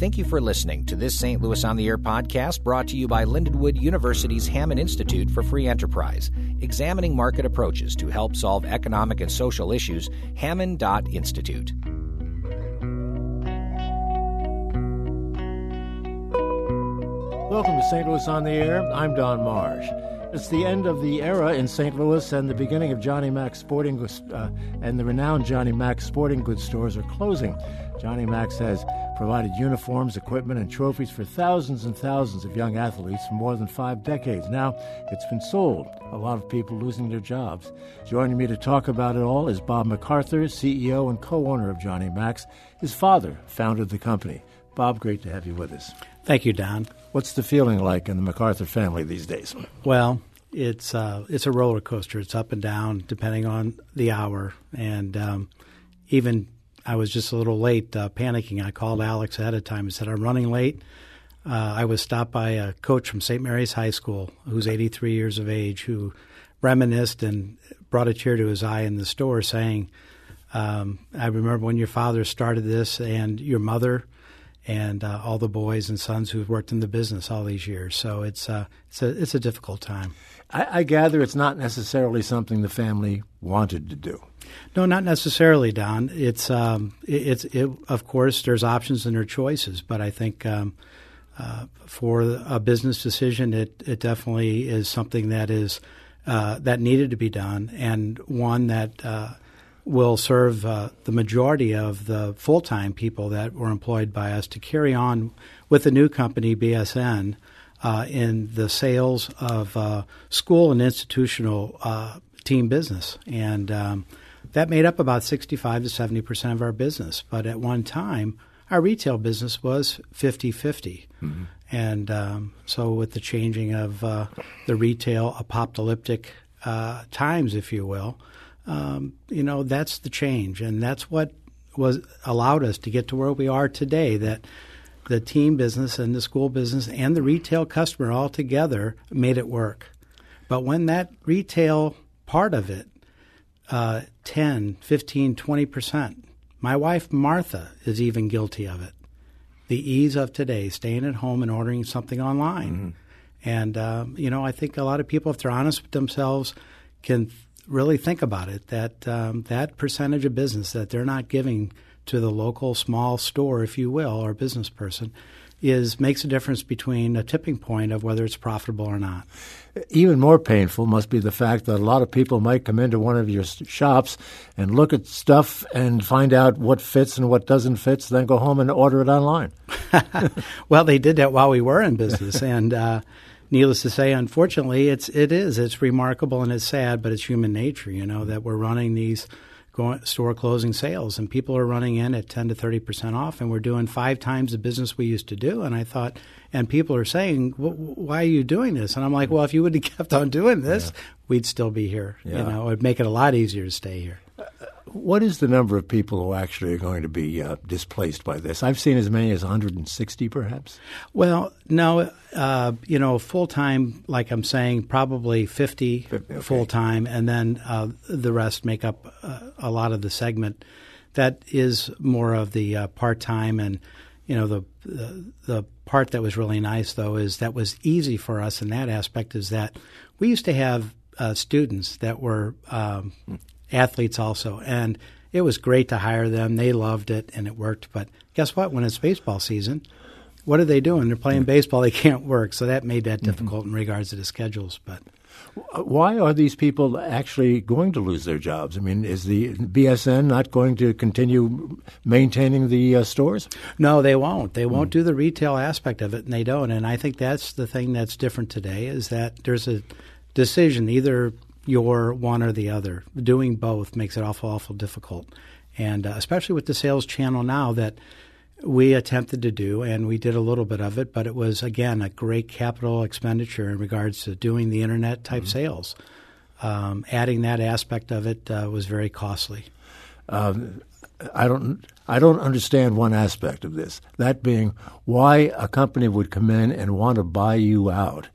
Thank you for listening to this St. Louis on the Air podcast brought to you by Lindenwood University's Hammond Institute for Free Enterprise, examining market approaches to help solve economic and social issues. Hammond.institute. Welcome to St. Louis on the Air. I'm Don Marsh. It's the end of the era in St. Louis and the beginning of Johnny Mac's sporting goods, uh, and the renowned Johnny Mac's sporting goods stores are closing. Johnny Mac's has provided uniforms, equipment, and trophies for thousands and thousands of young athletes for more than five decades. Now it's been sold. A lot of people losing their jobs. Joining me to talk about it all is Bob MacArthur, CEO and co-owner of Johnny Mac's. His father founded the company. Bob, great to have you with us. Thank you, Don. What's the feeling like in the MacArthur family these days? Well, it's uh, it's a roller coaster. It's up and down depending on the hour, and um, even I was just a little late, uh, panicking. I called Alex ahead of time and said, "I'm running late." Uh, I was stopped by a coach from St. Mary's High School, who's 83 years of age, who reminisced and brought a tear to his eye in the store, saying, um, "I remember when your father started this, and your mother." And uh, all the boys and sons who've worked in the business all these years. So it's uh, it's a it's a difficult time. I, I, gather it's not necessarily something the family wanted to do. No, not necessarily, Don. It's um, it, it's it, of course there's options and there are choices, but I think. Um, uh, for a business decision, it, it definitely is something that is uh, that needed to be done, and one that uh, will serve uh, the majority of the full time people that were employed by us to carry on with the new company, BSN, uh, in the sales of uh, school and institutional uh, team business. And um, that made up about 65 to 70 percent of our business. But at one time, our retail business was 50 50. Mm-hmm. And um, so, with the changing of uh, the retail apocalyptic uh, times, if you will, um, you know, that's the change, and that's what was allowed us to get to where we are today. That the team business and the school business and the retail customer all together made it work. But when that retail part of it, uh, 10, 15, 20%, my wife Martha is even guilty of it. The ease of today, staying at home and ordering something online. Mm-hmm. And, um, you know, I think a lot of people, if they're honest with themselves, can really think about it that um, that percentage of business that they're not giving to the local small store, if you will, or business person, is makes a difference between a tipping point of whether it's profitable or not. Even more painful must be the fact that a lot of people might come into one of your shops and look at stuff and find out what fits and what doesn't fit, then go home and order it online. well, they did that while we were in business, and. Uh, needless to say, unfortunately, it's it is it's remarkable and it's sad, but it's human nature, you know, that we're running these store closing sales and people are running in at 10 to 30 percent off and we're doing five times the business we used to do and i thought and people are saying why are you doing this and i'm like well if you would have kept on doing this yeah. we'd still be here yeah. you know it'd make it a lot easier to stay here uh, what is the number of people who actually are going to be uh, displaced by this? I've seen as many as 160, perhaps. Well, no, uh, you know, full time, like I'm saying, probably 50, 50 okay. full time, and then uh, the rest make up uh, a lot of the segment. That is more of the uh, part time, and you know, the, the the part that was really nice though is that was easy for us in that aspect is that we used to have uh, students that were um, athletes also. And it was great to hire them. They loved it and it worked. But guess what? When it's baseball season, what are they doing? They're playing baseball. They can't work. So that made that mm-hmm. difficult mm-hmm. in regards to the schedules. But why are these people actually going to lose their jobs? I mean, is the BSN not going to continue maintaining the uh, stores? No, they won't. They won't mm. do the retail aspect of it, and they don't. And I think that's the thing that's different today is that there's a decision either you're one or the other. Doing both makes it awful, awful difficult. And uh, especially with the sales channel now that we attempted to do, and we did a little bit of it, but it was, again, a great capital expenditure in regards to doing the internet type mm-hmm. sales. Um, adding that aspect of it uh, was very costly. Um, I don't. I don't understand one aspect of this. That being why a company would come in and want to buy you out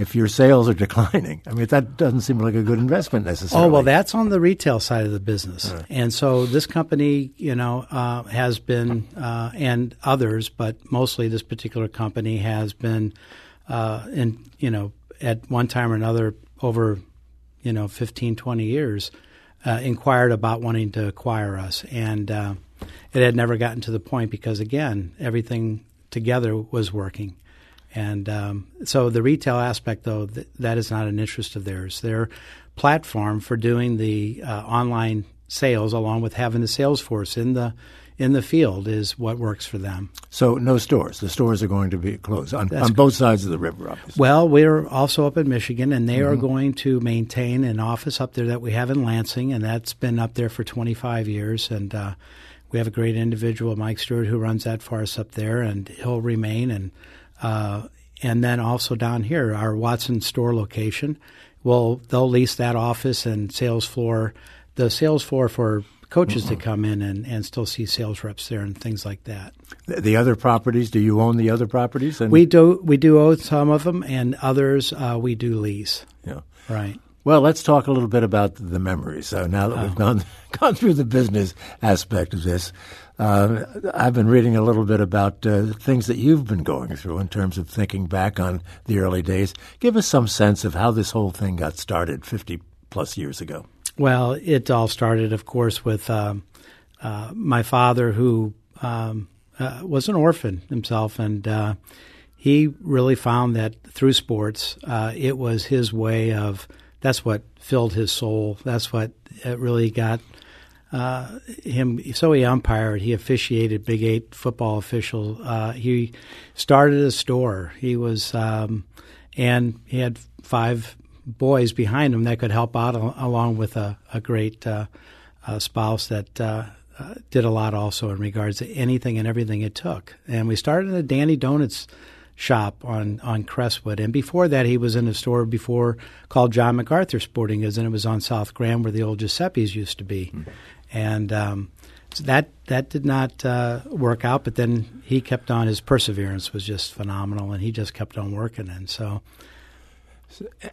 if your sales are declining. I mean, that doesn't seem like a good investment necessarily. Oh well, that's on the retail side of the business, right. and so this company, you know, uh, has been uh, and others, but mostly this particular company has been, uh, in you know, at one time or another over, you know, 15, 20 years, uh, inquired about wanting to acquire us, and uh, it had never gotten to the point because again, everything together was working. And um, so the retail aspect, though, th- that is not an interest of theirs. Their platform for doing the uh, online sales, along with having the sales force in the in the field, is what works for them. So no stores. The stores are going to be closed on, on both sides of the river. Obviously. Well, we're also up in Michigan, and they mm-hmm. are going to maintain an office up there that we have in Lansing, and that's been up there for 25 years, and. Uh, we have a great individual, Mike Stewart, who runs that for us up there, and he'll remain. And uh, and then also down here, our Watson store location, well, they'll lease that office and sales floor, the sales floor for coaches mm-hmm. to come in and, and still see sales reps there and things like that. The other properties, do you own the other properties? And we do. We do own some of them, and others uh, we do lease. Yeah, right. Well, let's talk a little bit about the memories. So now that we've oh. gone gone through the business aspect of this, uh, I've been reading a little bit about uh, things that you've been going through in terms of thinking back on the early days. Give us some sense of how this whole thing got started 50 plus years ago. Well, it all started, of course, with um, uh, my father, who um, uh, was an orphan himself, and uh, he really found that through sports, uh, it was his way of that's what filled his soul. That's what really got uh, him. So he umpired. He officiated Big Eight football official. Uh, he started a store. He was, um, and he had five boys behind him that could help out along with a, a great uh, spouse that uh, uh, did a lot also in regards to anything and everything it took. And we started a Danny Donuts shop on on Crestwood. And before that, he was in a store before called John MacArthur Sporting Goods, and it was on South Grand where the old Giuseppe's used to be. Mm-hmm. And um, so that that did not uh, work out. But then he kept on. His perseverance was just phenomenal, and he just kept on working. And so.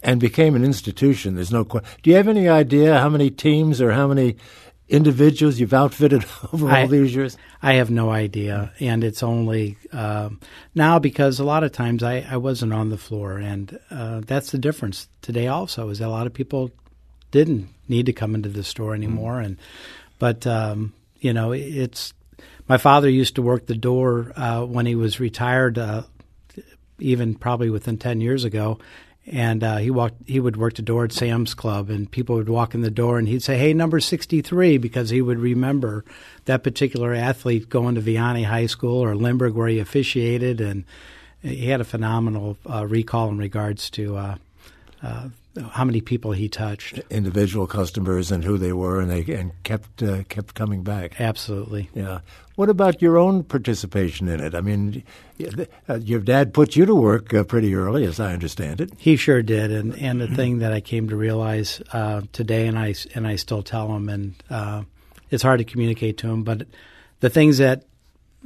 And became an institution. There's no. question. Do you have any idea how many teams or how many individuals you've outfitted over I, all these years? I have no idea, and it's only um, now because a lot of times I, I wasn't on the floor, and uh, that's the difference today. Also, is that a lot of people didn't need to come into the store anymore, mm. and but um, you know it's my father used to work the door uh, when he was retired. Uh, even probably within 10 years ago and uh, he walked. He would work the door at Sam's Club, and people would walk in the door, and he'd say, "Hey, number sixty-three," because he would remember that particular athlete going to Vianney High School or Lindbergh, where he officiated, and he had a phenomenal uh, recall in regards to uh, uh how many people he touched, individual customers, and who they were, and they and kept uh, kept coming back. Absolutely, yeah. What about your own participation in it? I mean, uh, your dad put you to work uh, pretty early, as I understand it. He sure did, and and the thing that I came to realize uh, today, and I and I still tell him, and uh, it's hard to communicate to him, but the things that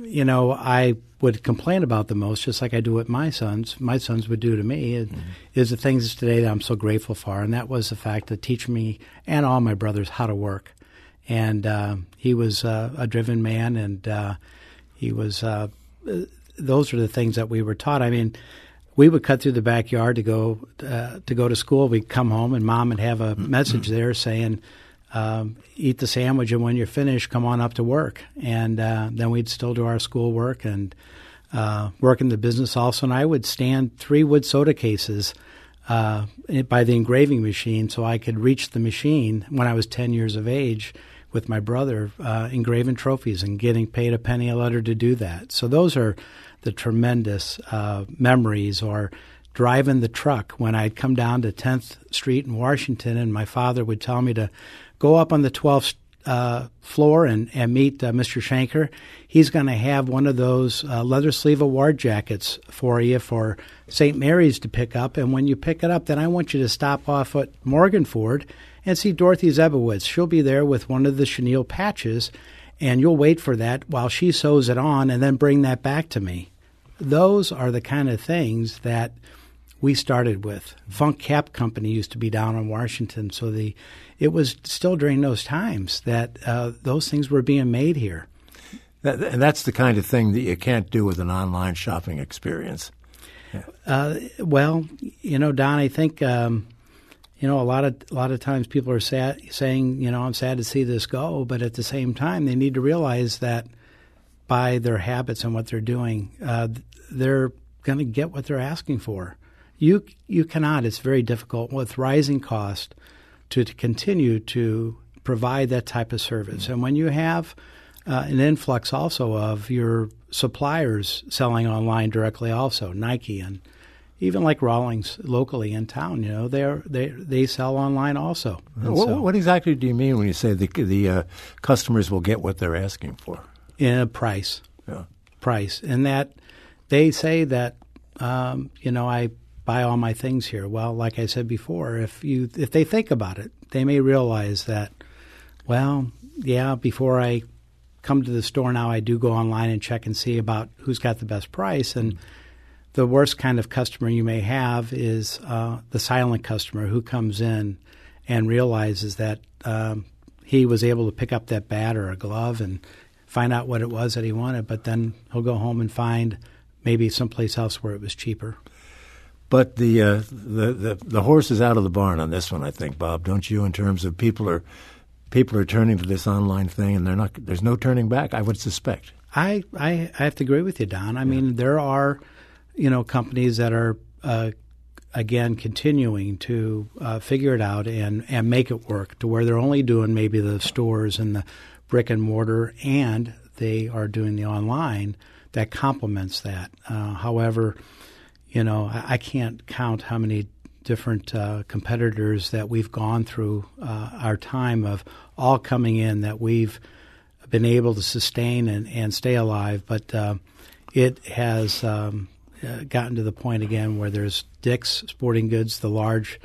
you know I would complain about the most, just like I do with my sons, my sons would do to me, mm-hmm. is the things today that I'm so grateful for. And that was the fact to teach me and all my brothers how to work. And uh, he was uh, a driven man, and uh, he was. Uh, those are the things that we were taught. I mean, we would cut through the backyard to go uh, to go to school. We'd come home, and mom would have a mm-hmm. message there saying, um, eat the sandwich, and when you're finished, come on up to work. And uh, then we'd still do our school work and uh, work in the business also. And I would stand three wood soda cases uh, by the engraving machine so I could reach the machine when I was 10 years of age with my brother, uh, engraving trophies and getting paid a penny a letter to do that. So those are the tremendous uh, memories or driving the truck when I'd come down to 10th Street in Washington and my father would tell me to go up on the 12th uh, floor and, and meet uh, Mr. Shanker. He's going to have one of those uh, leather sleeve award jackets for you for St. Mary's to pick up. And when you pick it up, then I want you to stop off at Morganford and see Dorothy Zebowitz. She'll be there with one of the chenille patches, and you'll wait for that while she sews it on and then bring that back to me. Those are the kind of things that we started with. Funk Cap Company used to be down in Washington, so the it was still during those times that uh, those things were being made here. That, and that's the kind of thing that you can't do with an online shopping experience. Yeah. Uh, well, you know, Don, I think um, you know a lot of a lot of times people are sad, saying, you know, I'm sad to see this go, but at the same time, they need to realize that by their habits and what they're doing, uh, they're going to get what they're asking for. You you cannot. It's very difficult with rising cost to, to continue to provide that type of service. And when you have uh, an influx also of your suppliers selling online directly, also Nike and even like Rawlings locally in town, you know, they they they sell online also. What, so, what, exactly do you mean when you say the the uh, customers will get what they're asking for? In a price, yeah. price, and that they say that um, you know I buy all my things here. Well, like I said before, if you if they think about it, they may realize that, well, yeah, before I come to the store now, I do go online and check and see about who's got the best price. And the worst kind of customer you may have is uh, the silent customer who comes in and realizes that um, he was able to pick up that bat or a glove and find out what it was that he wanted, but then he'll go home and find maybe someplace else where it was cheaper. But the, uh, the the the horse is out of the barn on this one, I think, Bob. Don't you? In terms of people are people are turning to this online thing, and they're not. There's no turning back. I would suspect. I I, I have to agree with you, Don. I yeah. mean, there are you know companies that are. Uh, again, continuing to uh, figure it out and, and make it work to where they're only doing maybe the stores and the brick and mortar, and they are doing the online that complements that. Uh, however, you know, I, I can't count how many different uh, competitors that we've gone through uh, our time of all coming in that we've been able to sustain and, and stay alive. But uh, it has um, uh, gotten to the point again where there's Dick's Sporting Goods, the large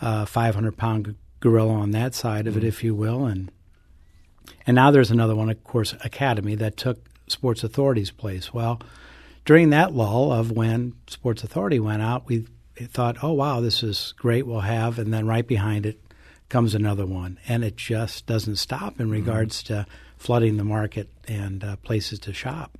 uh, 500 pound gorilla on that side of it, mm-hmm. if you will, and and now there's another one, of course, Academy that took Sports Authority's place. Well, during that lull of when Sports Authority went out, we thought, oh, wow, this is great, we'll have. And then right behind it comes another one. And it just doesn't stop in mm-hmm. regards mm-hmm. to flooding the market and uh, places to shop.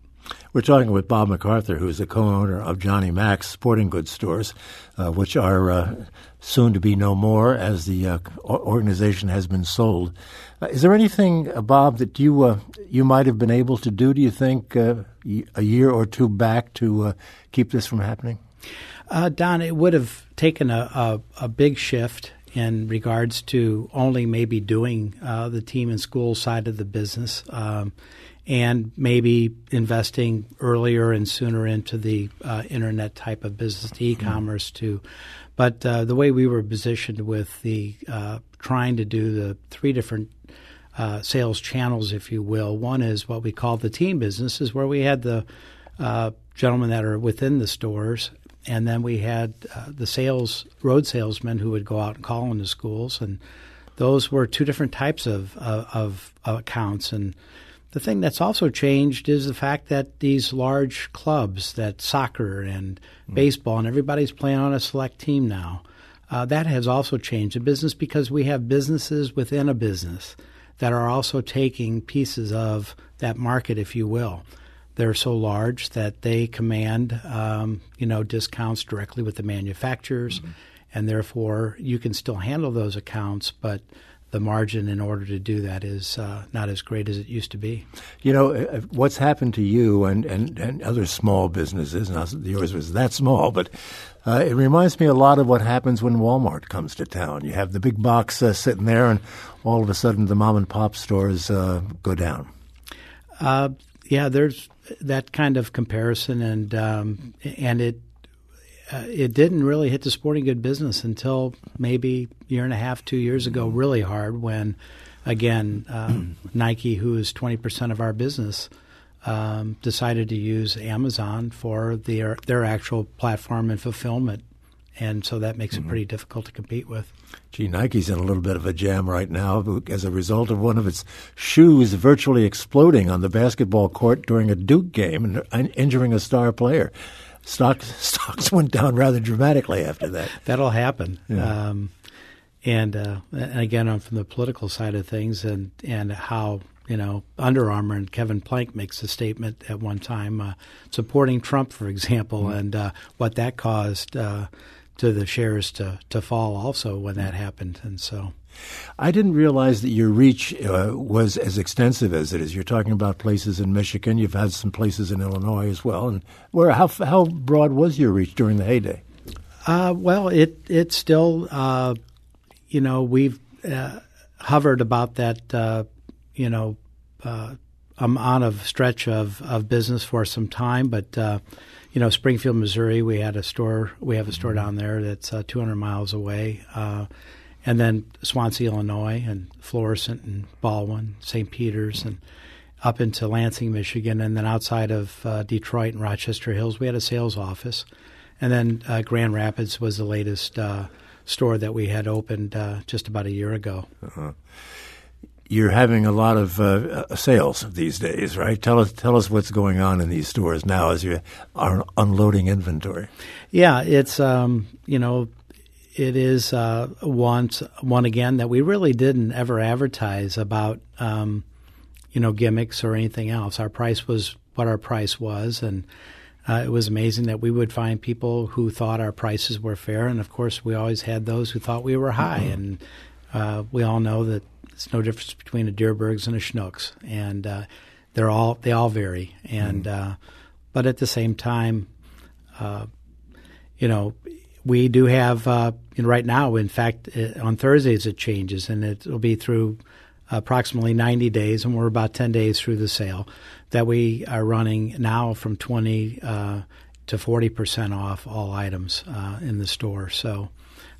We're talking with Bob MacArthur, who's the co-owner of Johnny Mac's Sporting Goods Stores, uh, which are uh, soon to be no more as the uh, organization has been sold. Uh, is there anything, uh, Bob, that you uh, you might have been able to do? Do you think a year or two back to keep this from happening? Don, it would have taken a, a, a, big shift in regards to only maybe doing the team and school side of the business. Um, and maybe investing earlier and sooner into the uh, internet type of business, mm-hmm. e-commerce too. But uh, the way we were positioned with the uh, trying to do the three different uh, sales channels, if you will. One is what we call the team business, is where we had the uh, gentlemen that are within the stores, and then we had uh, the sales road salesmen who would go out and call into schools, and those were two different types of of, of accounts and the thing that's also changed is the fact that these large clubs, that soccer and mm. baseball, and everybody's playing on a select team now. Uh, that has also changed the business because we have businesses within a business that are also taking pieces of that market, if you will. They're so large that they command, um, you know, discounts directly with the manufacturers, mm-hmm. and therefore you can still handle those accounts, but the margin in order to do that is uh, not as great as it used to be. You know, uh, uh, what's happened to you and, and, and other small businesses, not yours was that small, but uh, it reminds me a lot of what happens when Walmart comes to town. You have the big box uh, sitting there, and all of a sudden the mom and pop stores uh, go down. yeah, there's that kind of comparison, and um, and it uh, it didn't really hit the sporting good business until maybe a year and a half, two years ago, really hard when, again, um, Nike, who is 20% of our business, um, decided to use Amazon for their, their actual platform and fulfillment. And so that makes mm-hmm. it pretty difficult to compete with. Gee, Nike's in a little bit of a jam right now as a result of one of its shoes virtually exploding on the basketball court during a Duke game and injuring a star player. Stocks stocks went down rather dramatically after that. That'll happen. Yeah. Um, and, uh, and again, I'm from the political side of things, and and how you know Under Armour and Kevin Plank makes a statement at one time uh, supporting Trump, for example, Mm-hmm. and uh, what that caused uh, to the shares to to fall also when that happened, and so. I didn't realize that your reach uh, was as extensive as it is. You're talking about places in Michigan. You've had some places in Illinois as well. And where how how broad was your reach during the heyday? Uh, well, it it's still, uh, you know, we've uh, hovered about that, uh, you know, uh, amount of stretch of, of business for some time. But uh, you know, Springfield, Missouri, we had a store. We have a store down there that's uh, 200 miles away. And then Swansea, Illinois, and Florissant, and Ballwin, St. Peter's, and up into Lansing, Michigan, and then outside of uh, Detroit and Rochester Hills, we had a sales office. And then uh, Grand Rapids was the latest uh, store that we had opened uh, just about a year ago. You're having a lot of uh, uh, sales these days, right? Tell us tell us what's going on in these stores now as you are unloading inventory. Yeah, it's um, you know, it is uh, one one again that we really didn't ever advertise about um, you know gimmicks or anything else. Our price was what our price was, and uh, it was amazing that we would find people who thought our prices were fair, and of course we always had those who thought we were high, and uh, we all know that it's no difference between a Dierbergs and a Schnucks, and uh, they're all they all vary, and uh, but at the same time, uh, you know, we do have uh, you know, right now. In fact, uh, on Thursdays it changes, and it will be through approximately 90 days, and we're about 10 days through the sale that we are running now from 20 uh, to 40 percent off all items uh, in the store. So,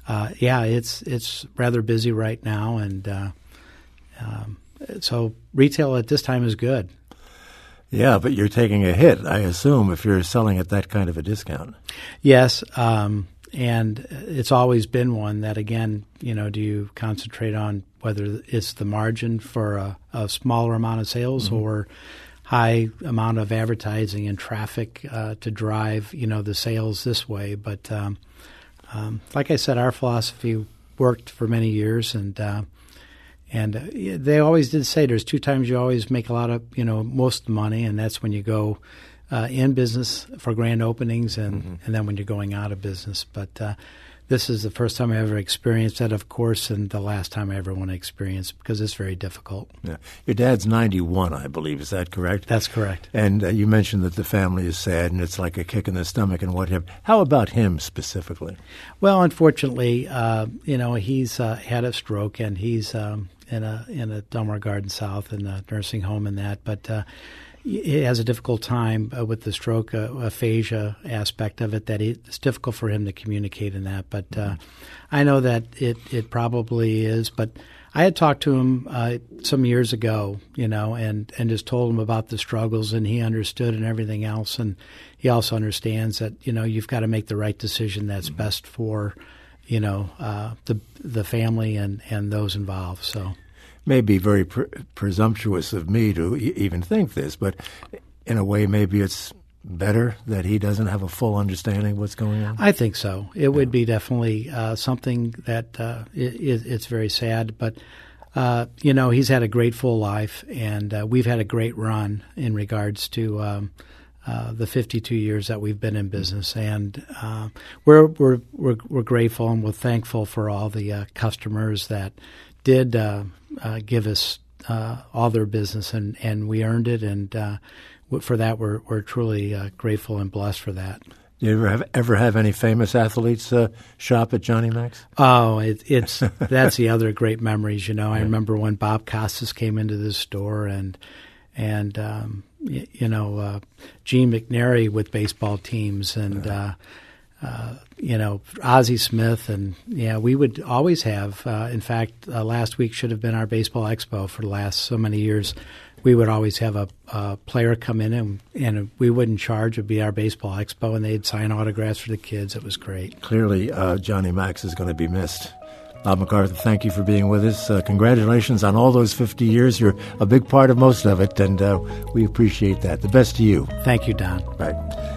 uh, yeah, it's it's rather busy right now, and uh, um, so retail at this time is good. Yeah, but you're taking a hit, I assume, if you're selling at that kind of a discount. Yes, um, and it's always been one that again, you know, do you concentrate on whether it's the margin for a, a smaller amount of sales or high amount of advertising and traffic uh, to drive, you know, the sales this way? But um, um, like I said, our philosophy worked for many years, and uh, and uh, they always did say there's two times you always make a lot of you know most money, and that's when you go uh, in business for grand openings, and and then when you're going out of business. But uh, this is the first time I ever experienced that, of course, and the last time I ever want to experience because it's very difficult. Yeah. Your dad's 91, I believe. Is that correct? That's correct. And uh, you mentioned that the family is sad and it's like a kick in the stomach and what have. How about him specifically? Well, unfortunately, uh, you know, he's uh, had a stroke and he's um, in a in a Delmar Garden South in a nursing home and that, but. He has a difficult time uh, with the stroke uh, aphasia aspect of it. That it's difficult for him to communicate in that. But uh, I know that it it probably is. But I had talked to him uh, some years ago, you know, and and just told him about the struggles, and he understood and everything else. And he also understands that you know you've got to make the right decision that's best for you know uh, the the family and and those involved. So. May be very pre- presumptuous of me to e- even think this, but in a way, maybe it's better that he doesn't have a full understanding of what's going on. I think so. It would be definitely uh, something that uh, it, it's very sad, but uh, you know he's had a great full life, and uh, we've had a great run in regards to um, uh, the 52 years that we've been in business, and uh, we're, we're we're we're grateful and we're thankful for all the uh, customers that did uh, uh, give us uh, all their business, and, and we earned it, and uh, for that we're we're truly uh, grateful and blessed for that. Do you ever have ever have any famous athletes uh, shop at Johnny Mac's? Oh, it, it's that's the other great memories. You know, I remember when Bob Costas came into the store, and and um, y- you know uh, Gene McNary with baseball teams, and uh, uh, you know Ozzie Smith, and yeah, we would always have. Uh, in fact, uh, last week should have been our baseball expo for the last so many years. We would always have a, a player come in, and and we wouldn't charge. It'd be our baseball expo, and they'd sign autographs for the kids. It was great. Clearly, uh, Johnny Mac's is going to be missed. Bob MacArthur, thank you for being with us. Uh, congratulations on all those 50 years. You're a big part of most of it, and uh, we appreciate that. The best to you. Thank you, Don. Right.